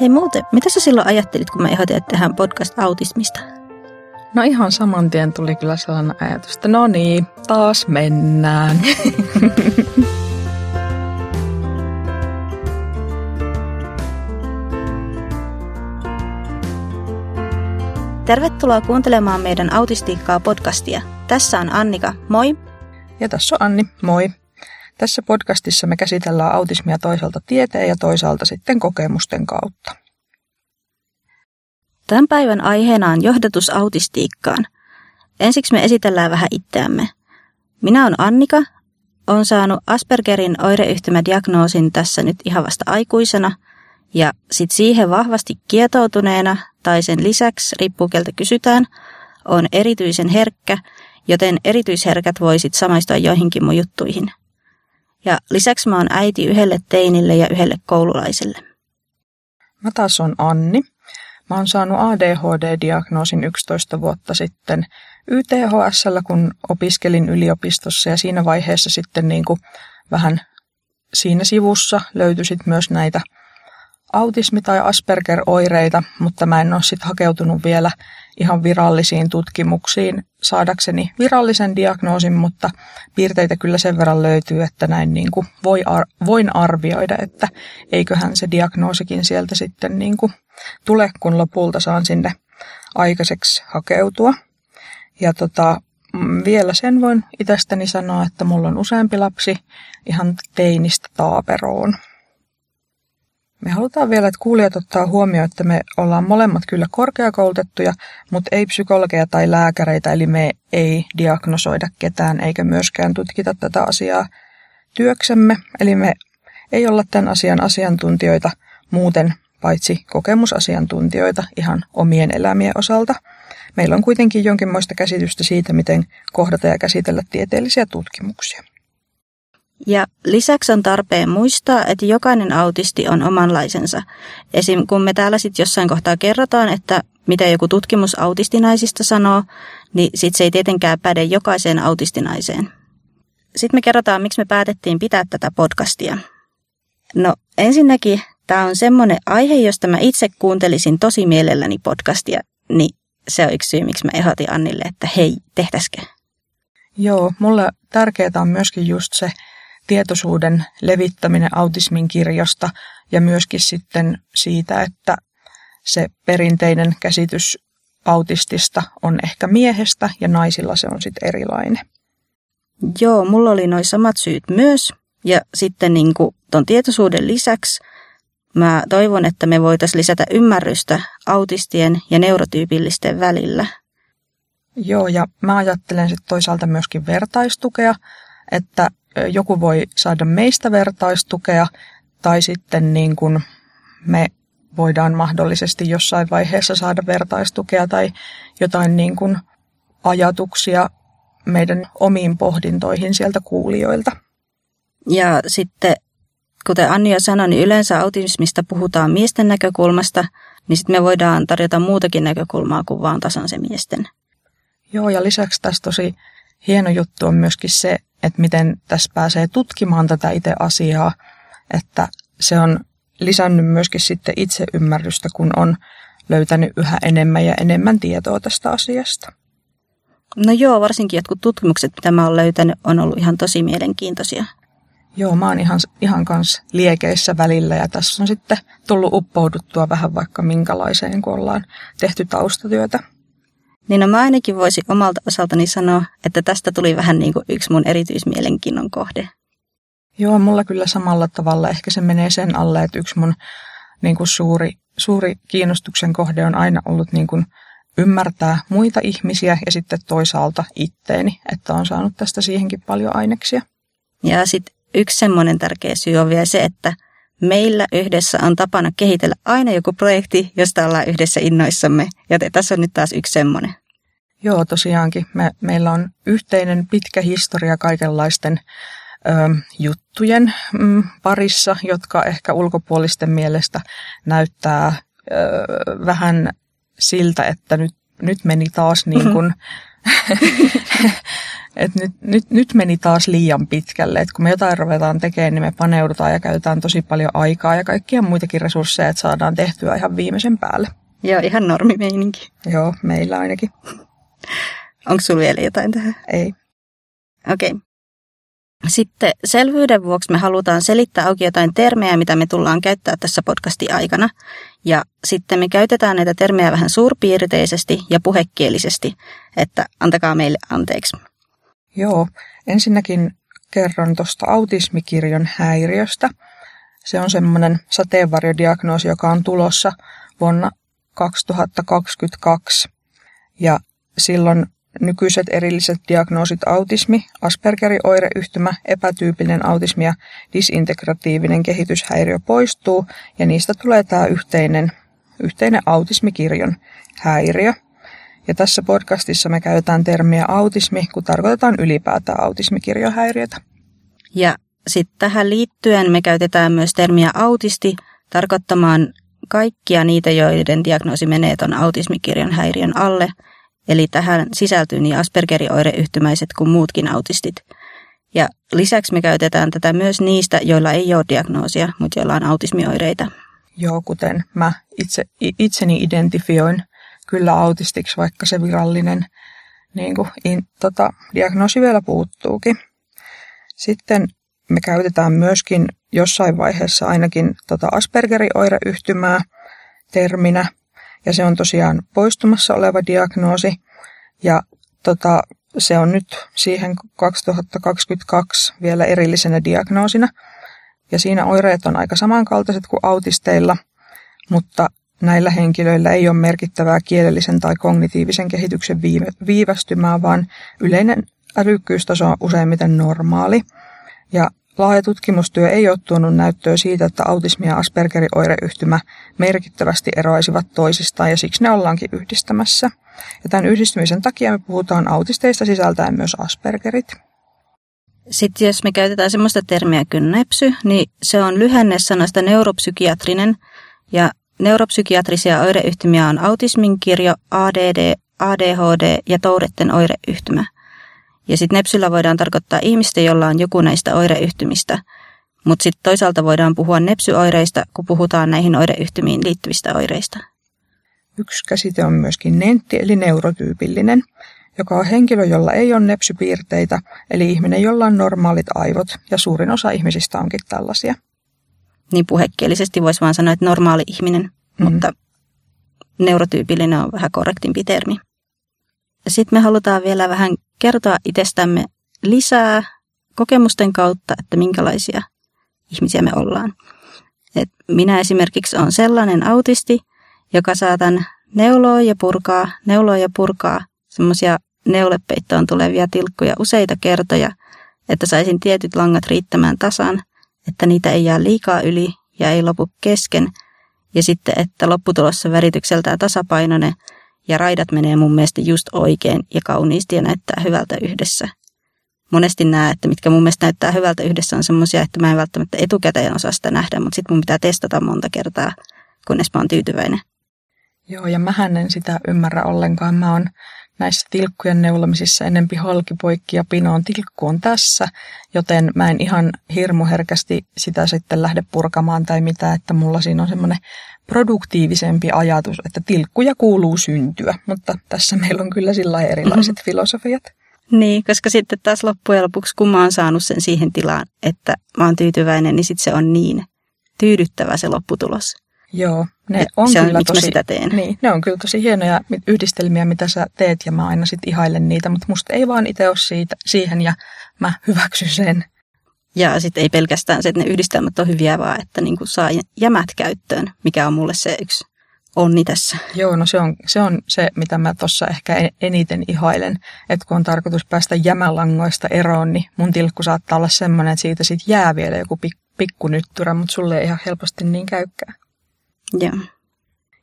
Hei muuten, mitä sä silloin ajattelit, kun mä ehdotin, että tehdään podcast autismista? No ihan saman tien tuli kyllä sellainen ajatus, että no niin, taas mennään. Tervetuloa kuuntelemaan meidän Autistiikkaa podcastia. Tässä on Annika, moi. Ja tässä on Anni, moi. Tässä podcastissa me käsitellään autismia toisaalta tieteen ja toisaalta sitten kokemusten kautta. Tämän päivän aiheena on johdatus autistiikkaan. Ensiksi me esitellään vähän itseämme. Minä olen Annika, olen saanut Aspergerin oireyhtymädiagnoosin tässä nyt ihan vasta aikuisena ja sitten siihen vahvasti kietoutuneena tai sen lisäksi, riippuu keltä kysytään, on erityisen herkkä, joten erityisherkät voisit samaistua joihinkin mun juttuihin – ja lisäksi mä oon äiti yhdelle teinille ja yhdelle koululaiselle. Mä taas on Anni. Mä oon saanut ADHD-diagnoosin 11 vuotta sitten YTHSllä, kun opiskelin yliopistossa ja siinä vaiheessa sitten niin kuin vähän siinä sivussa löytyi myös näitä autismi- tai Asperger-oireita, mutta mä en ole sitten hakeutunut vielä ihan virallisiin tutkimuksiin saadakseni virallisen diagnoosin, mutta piirteitä kyllä sen verran löytyy, että näin niin kuin voi ar- voin arvioida, että eiköhän se diagnoosikin sieltä sitten niin kuin tule, kun lopulta saan sinne aikaiseksi hakeutua. Ja tota, mm, vielä sen voin itsestäni sanoa, että mulla on useampi lapsi ihan teinistä taaperoon. Me halutaan vielä, että kuulijat ottaa huomioon, että me ollaan molemmat kyllä korkeakoulutettuja, mutta ei psykologeja tai lääkäreitä, eli me ei diagnosoida ketään eikä myöskään tutkita tätä asiaa työksemme. Eli me ei olla tämän asian asiantuntijoita muuten paitsi kokemusasiantuntijoita ihan omien elämien osalta. Meillä on kuitenkin jonkinmoista käsitystä siitä, miten kohdata ja käsitellä tieteellisiä tutkimuksia. Ja lisäksi on tarpeen muistaa, että jokainen autisti on omanlaisensa. Esim. kun me täällä sitten jossain kohtaa kerrotaan, että mitä joku tutkimus autistinaisista sanoo, niin sit se ei tietenkään päde jokaiseen autistinaiseen. Sitten me kerrotaan, miksi me päätettiin pitää tätä podcastia. No ensinnäkin tämä on semmoinen aihe, josta mä itse kuuntelisin tosi mielelläni podcastia, niin se on yksi syy, miksi mä ehdotin Annille, että hei, tehtäisikö? Joo, mulle tärkeää on myöskin just se, tietoisuuden levittäminen autismin kirjosta ja myöskin sitten siitä, että se perinteinen käsitys autistista on ehkä miehestä ja naisilla se on sitten erilainen. Joo, mulla oli noin samat syyt myös. Ja sitten niin tuon tietoisuuden lisäksi mä toivon, että me voitaisiin lisätä ymmärrystä autistien ja neurotyypillisten välillä. Joo, ja mä ajattelen sitten toisaalta myöskin vertaistukea, että joku voi saada meistä vertaistukea tai sitten niin kuin me voidaan mahdollisesti jossain vaiheessa saada vertaistukea tai jotain niin kuin ajatuksia meidän omiin pohdintoihin sieltä kuulijoilta. Ja sitten, kuten Annia sanoi, niin yleensä autismista puhutaan miesten näkökulmasta, niin sitten me voidaan tarjota muutakin näkökulmaa kuin vaan tasan se miesten. Joo, ja lisäksi tässä tosi hieno juttu on myöskin se, että miten tässä pääsee tutkimaan tätä itse asiaa, että se on lisännyt myöskin sitten itseymmärrystä, kun on löytänyt yhä enemmän ja enemmän tietoa tästä asiasta. No joo, varsinkin jotkut tutkimukset, mitä mä oon löytänyt, on ollut ihan tosi mielenkiintoisia. Joo, mä oon ihan, ihan kans liekeissä välillä ja tässä on sitten tullut uppouduttua vähän vaikka minkälaiseen, kun ollaan tehty taustatyötä. Niin no mä ainakin voisin omalta osaltani sanoa, että tästä tuli vähän niin kuin yksi mun erityismielenkiinnon kohde. Joo, mulla kyllä samalla tavalla. Ehkä se menee sen alle, että yksi mun niin kuin suuri, suuri kiinnostuksen kohde on aina ollut niin kuin ymmärtää muita ihmisiä ja sitten toisaalta itteeni, että on saanut tästä siihenkin paljon aineksia. Ja sitten yksi semmoinen tärkeä syy on vielä se, että meillä yhdessä on tapana kehitellä aina joku projekti, josta ollaan yhdessä innoissamme. Ja tässä on nyt taas yksi semmoinen. Joo, tosiaankin. Me, meillä on yhteinen pitkä historia kaikenlaisten ö, juttujen mm, parissa, jotka ehkä ulkopuolisten mielestä näyttää ö, vähän siltä, että nyt, nyt meni taas niin kuin, että nyt, nyt, nyt meni taas liian pitkälle, että kun me jotain ruvetaan tekemään, niin me paneudutaan ja käytetään tosi paljon aikaa ja kaikkia muitakin resursseja, että saadaan tehtyä ihan viimeisen päälle. Joo, ihan normimeininki. Joo, meillä ainakin. Onko sulla vielä jotain tähän? Ei. Okei. Okay. Sitten selvyyden vuoksi me halutaan selittää auki jotain termejä, mitä me tullaan käyttää tässä podcastin aikana. Ja sitten me käytetään näitä termejä vähän suurpiirteisesti ja puhekielisesti, että antakaa meille anteeksi. Joo, ensinnäkin kerron tuosta autismikirjon häiriöstä. Se on semmoinen sateenvarjodiagnoosi, joka on tulossa vuonna 2022. Ja silloin nykyiset erilliset diagnoosit autismi, Aspergerin oireyhtymä, epätyypillinen autismi ja disintegratiivinen kehityshäiriö poistuu ja niistä tulee tämä yhteinen, yhteinen autismikirjon häiriö. Ja tässä podcastissa me käytetään termiä autismi, kun tarkoitetaan ylipäätään autismikirjohäiriötä. Ja sitten tähän liittyen me käytetään myös termiä autisti tarkoittamaan kaikkia niitä, joiden diagnoosi menee tuon autismikirjon häiriön alle – Eli tähän sisältyy niin Aspergerin oireyhtymäiset kuin muutkin autistit. Ja lisäksi me käytetään tätä myös niistä, joilla ei ole diagnoosia, mutta joilla on autismioireita. Joo, kuten mä itse, itseni identifioin kyllä autistiksi, vaikka se virallinen niin kuin, in, tota, diagnoosi vielä puuttuukin. Sitten me käytetään myöskin jossain vaiheessa ainakin tota Aspergerin oireyhtymää terminä, ja se on tosiaan poistumassa oleva diagnoosi. Ja tota, se on nyt siihen 2022 vielä erillisenä diagnoosina. Ja siinä oireet on aika samankaltaiset kuin autisteilla, mutta näillä henkilöillä ei ole merkittävää kielellisen tai kognitiivisen kehityksen viivästymää, vaan yleinen älykkyystaso on useimmiten normaali. Ja Laaja tutkimustyö ei ole tuonut näyttöä siitä, että autismi ja Aspergerin oireyhtymä merkittävästi eroaisivat toisistaan ja siksi ne ollaankin yhdistämässä. Ja tämän yhdistymisen takia me puhutaan autisteista sisältäen myös Aspergerit. Sitten jos me käytetään sellaista termiä kuin nepsy, niin se on lyhenne sanasta neuropsykiatrinen ja neuropsykiatrisia oireyhtymiä on autismin kirjo, ADD, ADHD ja Touretten oireyhtymä – ja sitten nepsyllä voidaan tarkoittaa ihmistä, jolla on joku näistä oireyhtymistä. Mutta sitten toisaalta voidaan puhua nepsyoireista, kun puhutaan näihin oireyhtymiin liittyvistä oireista. Yksi käsite on myöskin nentti eli neurotyypillinen, joka on henkilö, jolla ei ole nepsypiirteitä, eli ihminen, jolla on normaalit aivot, ja suurin osa ihmisistä onkin tällaisia. Niin puhekielisesti voisi vaan sanoa, että normaali ihminen, mm. mutta neurotyypillinen on vähän korrektimpi termi. Sitten me halutaan vielä vähän kertoa itsestämme lisää kokemusten kautta, että minkälaisia ihmisiä me ollaan. Et minä esimerkiksi olen sellainen autisti, joka saatan neuloa ja purkaa, neuloa ja purkaa semmoisia neulepeittoon tulevia tilkkuja useita kertoja, että saisin tietyt langat riittämään tasan, että niitä ei jää liikaa yli ja ei lopu kesken, ja sitten, että lopputulossa väritykseltään tasapainoinen ja raidat menee mun mielestä just oikein ja kauniisti ja näyttää hyvältä yhdessä. Monesti nämä, että mitkä mun mielestä näyttää hyvältä yhdessä, on semmoisia, että mä en välttämättä etukäteen osaa sitä nähdä, mutta sitten mun pitää testata monta kertaa, kunnes mä oon tyytyväinen. Joo, ja mä en sitä ymmärrä ollenkaan. Mä oon näissä tilkkujen neulomisissa enempi halkipoikki ja pinoon tilkku on tässä, joten mä en ihan hirmu herkästi sitä sitten lähde purkamaan tai mitä, että mulla siinä on semmoinen produktiivisempi ajatus, että tilkkuja kuuluu syntyä, mutta tässä meillä on kyllä sillä erilaiset mm-hmm. filosofiat. Niin, koska sitten taas loppujen lopuksi, kun mä oon saanut sen siihen tilaan, että mä oon tyytyväinen, niin sitten se on niin tyydyttävä se lopputulos. Joo, ne on, se on kyllä tosi, sitä teen. Niin, ne on kyllä tosi hienoja yhdistelmiä, mitä sä teet, ja mä aina sitten ihailen niitä, mutta musta ei vaan itse ole siitä, siihen, ja mä hyväksyn sen. Ja sitten ei pelkästään se, että ne yhdistelmät on hyviä, vaan että niin saa jämät käyttöön, mikä on mulle se yksi onni tässä. Joo, no se on se, on se mitä mä tuossa ehkä eniten ihailen, että kun on tarkoitus päästä jämälangoista eroon, niin mun tilkku saattaa olla semmoinen, että siitä sit jää vielä joku pik, pikkunyttyrä, mutta sulle ei ihan helposti niin käykään. Joo.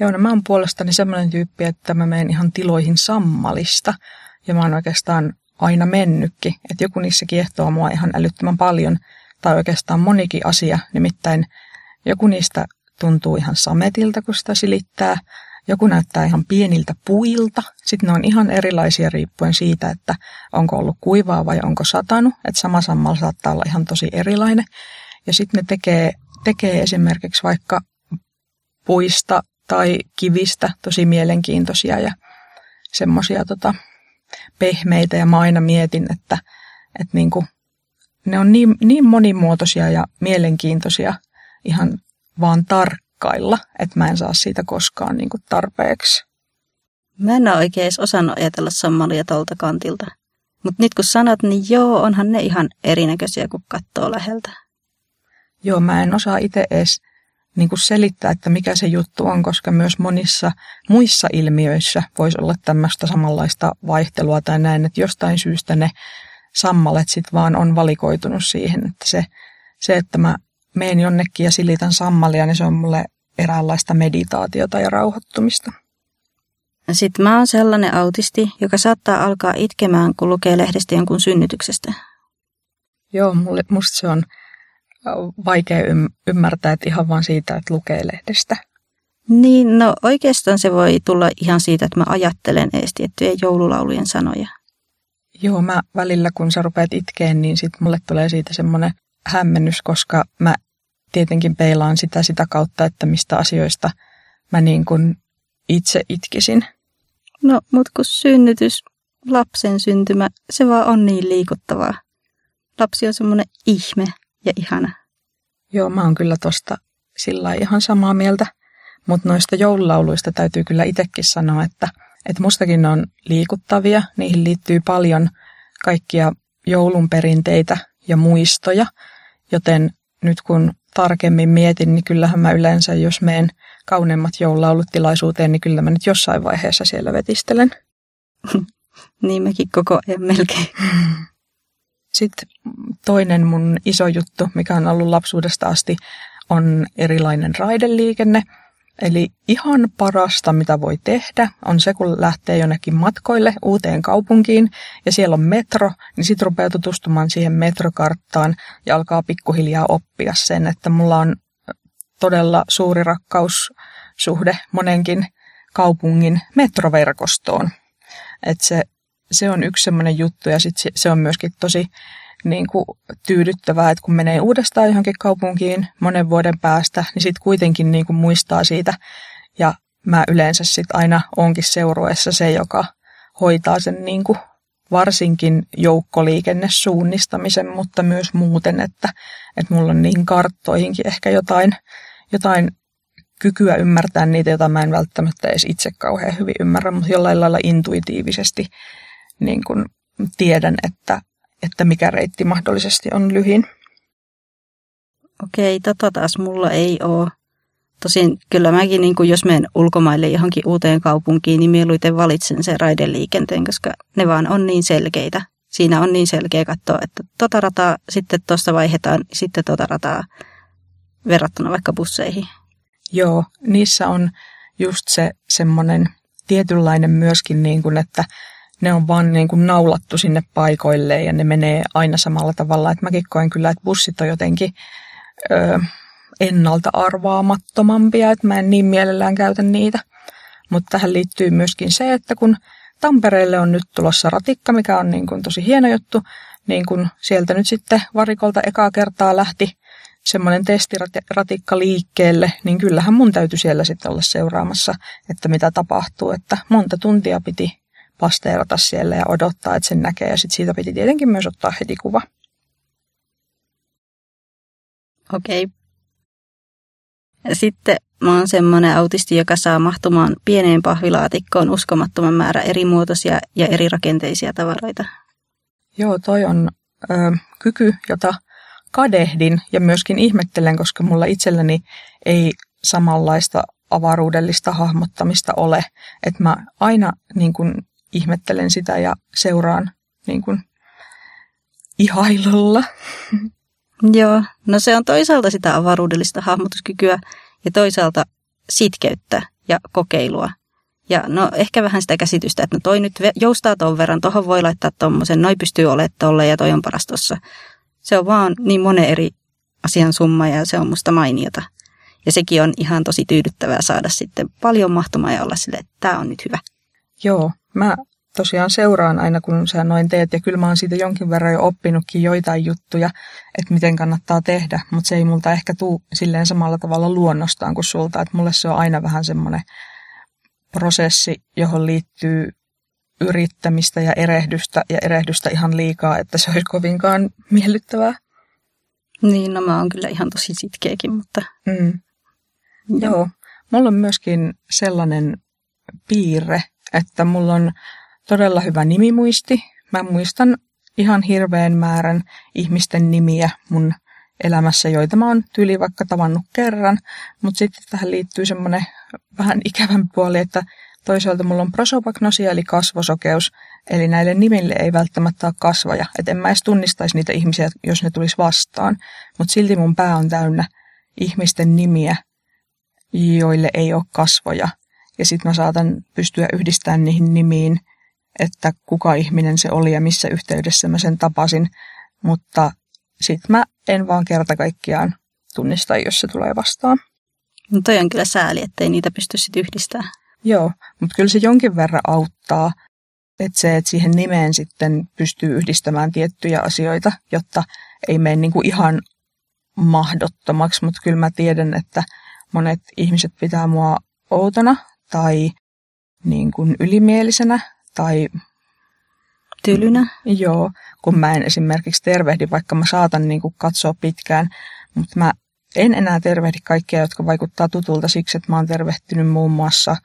Joo, no mä oon puolestani semmoinen tyyppi, että mä menen ihan tiloihin sammalista. Ja mä oon oikeastaan aina mennytkin. Että joku niissä kiehtoo mua ihan älyttömän paljon. Tai oikeastaan monikin asia. Nimittäin joku niistä tuntuu ihan sametilta, kun sitä silittää. Joku näyttää ihan pieniltä puilta. Sitten ne on ihan erilaisia riippuen siitä, että onko ollut kuivaa vai onko satanut. Että sama sammal saattaa olla ihan tosi erilainen. Ja sitten ne tekee, tekee esimerkiksi vaikka puista tai kivistä tosi mielenkiintoisia ja semmoisia tota, pehmeitä. Ja mä aina mietin, että, että niinku, ne on niin, niin monimuotoisia ja mielenkiintoisia ihan vaan tarkkailla, että mä en saa siitä koskaan niinku tarpeeksi. Mä en ole oikein edes osannut ajatella sammalia tuolta kantilta. Mutta nyt kun sanot, niin joo, onhan ne ihan erinäköisiä, kun katsoo läheltä. Joo, mä en osaa itse edes niin kuin selittää, että mikä se juttu on, koska myös monissa muissa ilmiöissä voisi olla tämmöistä samanlaista vaihtelua tai näin, että jostain syystä ne sammalet sitten vaan on valikoitunut siihen, että se, se että mä menen jonnekin ja silitän sammalia, niin se on mulle eräänlaista meditaatiota ja rauhoittumista. Sitten mä oon sellainen autisti, joka saattaa alkaa itkemään, kun lukee lehdestä jonkun synnytyksestä. Joo, mulle, musta se on vaikea ymmärtää, että ihan vaan siitä, että lukee lehdestä. Niin, no oikeastaan se voi tulla ihan siitä, että mä ajattelen edes tiettyjä joululaulujen sanoja. Joo, mä välillä kun sä rupeat itkeen, niin sit mulle tulee siitä semmoinen hämmennys, koska mä tietenkin peilaan sitä sitä kautta, että mistä asioista mä niin kuin itse itkisin. No, mutta kun synnytys, lapsen syntymä, se vaan on niin liikuttavaa. Lapsi on semmoinen ihme ja ihana. Joo, mä oon kyllä tosta sillä ihan samaa mieltä. Mutta noista joululauluista täytyy kyllä itsekin sanoa, että, että mustakin ne on liikuttavia. Niihin liittyy paljon kaikkia joulun perinteitä ja muistoja. Joten nyt kun tarkemmin mietin, niin kyllähän mä yleensä, jos meen kauneimmat joululaulut tilaisuuteen, niin kyllä mä nyt jossain vaiheessa siellä vetistelen. niin mekin koko ajan melkein. Sitten toinen mun iso juttu, mikä on ollut lapsuudesta asti, on erilainen raideliikenne. Eli ihan parasta, mitä voi tehdä, on se, kun lähtee jonnekin matkoille uuteen kaupunkiin ja siellä on metro, niin sitten rupeaa tutustumaan siihen metrokarttaan ja alkaa pikkuhiljaa oppia sen, että mulla on todella suuri rakkaussuhde monenkin kaupungin metroverkostoon. Et se se on yksi semmoinen juttu ja sit se, se on myöskin tosi niin kuin, tyydyttävää, että kun menee uudestaan johonkin kaupunkiin monen vuoden päästä, niin sitten kuitenkin niin kuin, muistaa siitä. Ja mä yleensä sitten aina onkin seurueessa se, joka hoitaa sen niin kuin, varsinkin joukkoliikennesuunnistamisen, mutta myös muuten, että, että mulla on niihin karttoihinkin ehkä jotain, jotain kykyä ymmärtää niitä, joita mä en välttämättä edes itse kauhean hyvin ymmärrä, mutta jollain lailla intuitiivisesti niin kuin tiedän, että, että mikä reitti mahdollisesti on lyhin. Okei, tota taas mulla ei ole. Tosin kyllä mäkin, niin kuin jos menen ulkomaille johonkin uuteen kaupunkiin, niin mieluiten valitsen sen raideliikenteen, koska ne vaan on niin selkeitä. Siinä on niin selkeä katsoa, että tota rataa, sitten tuosta vaihdetaan, sitten tota rataa verrattuna vaikka busseihin. Joo, niissä on just se semmoinen tietynlainen myöskin, niin kuin, että ne on vaan niin kuin naulattu sinne paikoille ja ne menee aina samalla tavalla. Et mäkin koen kyllä, että bussit on jotenkin ö, ennalta arvaamattomampia, että mä en niin mielellään käytä niitä. Mutta tähän liittyy myöskin se, että kun Tampereelle on nyt tulossa ratikka, mikä on niin kuin tosi hieno juttu, niin kun sieltä nyt sitten varikolta ekaa kertaa lähti semmoinen testiratikka liikkeelle, niin kyllähän mun täytyy siellä sitten olla seuraamassa, että mitä tapahtuu. Että monta tuntia piti pasteerata siellä ja odottaa, että sen näkee. Ja sitten siitä piti tietenkin myös ottaa heti kuva. Okei. Okay. Sitten mä oon semmoinen autisti, joka saa mahtumaan pieneen pahvilaatikkoon uskomattoman määrä eri muotoisia ja eri rakenteisia tavaroita. Joo, toi on ö, kyky, jota kadehdin ja myöskin ihmettelen, koska mulla itselläni ei samanlaista avaruudellista hahmottamista ole. Että mä aina niin kun, ihmettelen sitä ja seuraan niin kuin ihailulla. Joo, no se on toisaalta sitä avaruudellista hahmotuskykyä ja toisaalta sitkeyttä ja kokeilua. Ja no ehkä vähän sitä käsitystä, että no toi nyt joustaa ton verran, tohon voi laittaa tommosen, noi pystyy olemaan tolle ja toi on paras tossa. Se on vaan niin monen eri asian summa ja se on musta mainiota. Ja sekin on ihan tosi tyydyttävää saada sitten paljon mahtumaa ja olla sille, että tämä on nyt hyvä. Joo, mä tosiaan seuraan aina, kun sä noin teet, ja kyllä mä oon siitä jonkin verran jo oppinutkin joitain juttuja, että miten kannattaa tehdä, mutta se ei multa ehkä tuu silleen samalla tavalla luonnostaan kuin sulta, että mulle se on aina vähän semmoinen prosessi, johon liittyy yrittämistä ja erehdystä, ja erehdystä ihan liikaa, että se olisi kovinkaan miellyttävää. Niin, no mä oon kyllä ihan tosi sitkeäkin, mutta... Mm. Joo. Joo. Mulla on myöskin sellainen piirre, että mulla on todella hyvä nimimuisti. Mä muistan ihan hirveän määrän ihmisten nimiä mun elämässä, joita mä oon tyli vaikka tavannut kerran, mutta sitten tähän liittyy semmoinen vähän ikävän puoli, että toisaalta mulla on prosopagnosia eli kasvosokeus, eli näille nimille ei välttämättä ole kasvoja, että en mä edes tunnistaisi niitä ihmisiä, jos ne tulisi vastaan, mutta silti mun pää on täynnä ihmisten nimiä, joille ei ole kasvoja, ja sitten mä saatan pystyä yhdistämään niihin nimiin että kuka ihminen se oli ja missä yhteydessä mä sen tapasin, mutta sitten mä en vaan kerta kaikkiaan tunnista, jos se tulee vastaan. No toi on kyllä sääli, ettei niitä pysty sitten yhdistämään. Joo, mutta kyllä se jonkin verran auttaa, että se, että siihen nimeen sitten pystyy yhdistämään tiettyjä asioita, jotta ei mene niin kuin ihan mahdottomaksi, mutta kyllä mä tiedän, että monet ihmiset pitää mua outona tai niin kuin ylimielisenä tai tylynä. Joo, kun mä en esimerkiksi tervehdi, vaikka mä saatan niin kuin katsoa pitkään, mutta mä en enää tervehdi kaikkia, jotka vaikuttaa tutulta siksi, että mä oon tervehtynyt muun muassa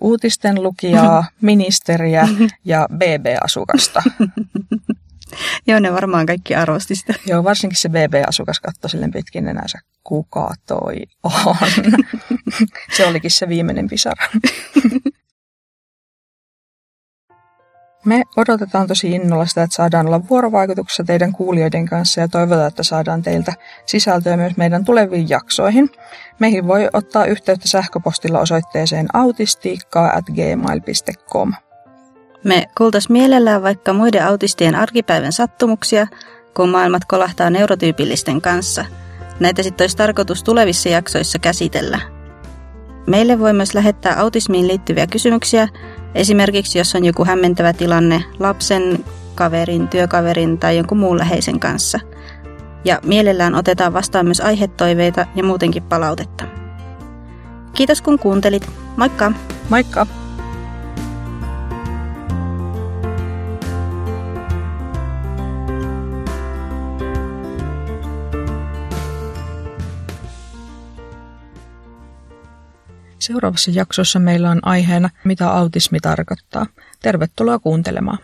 uutisten lukijaa, ministeriä ja BB-asukasta. Joo, ne varmaan kaikki arvosti sitä. Joo, varsinkin se BB-asukas katsoi silleen pitkin enäänsä, kuka toi on. Se olikin se viimeinen pisara. Me odotetaan tosi innolla sitä, että saadaan olla vuorovaikutuksessa teidän kuulijoiden kanssa ja toivotaan, että saadaan teiltä sisältöä myös meidän tuleviin jaksoihin. Meihin voi ottaa yhteyttä sähköpostilla osoitteeseen autistiikkaa.gmail.com. Me kuultais mielellään vaikka muiden autistien arkipäivän sattumuksia, kun maailmat kolahtaa neurotyypillisten kanssa. Näitä sitten olisi tarkoitus tulevissa jaksoissa käsitellä. Meille voi myös lähettää autismiin liittyviä kysymyksiä – Esimerkiksi jos on joku hämmentävä tilanne lapsen, kaverin, työkaverin tai jonkun muun läheisen kanssa. Ja mielellään otetaan vastaan myös aihetoiveita ja muutenkin palautetta. Kiitos kun kuuntelit. Moikka! Moikka! Seuraavassa jaksossa meillä on aiheena, mitä autismi tarkoittaa. Tervetuloa kuuntelemaan.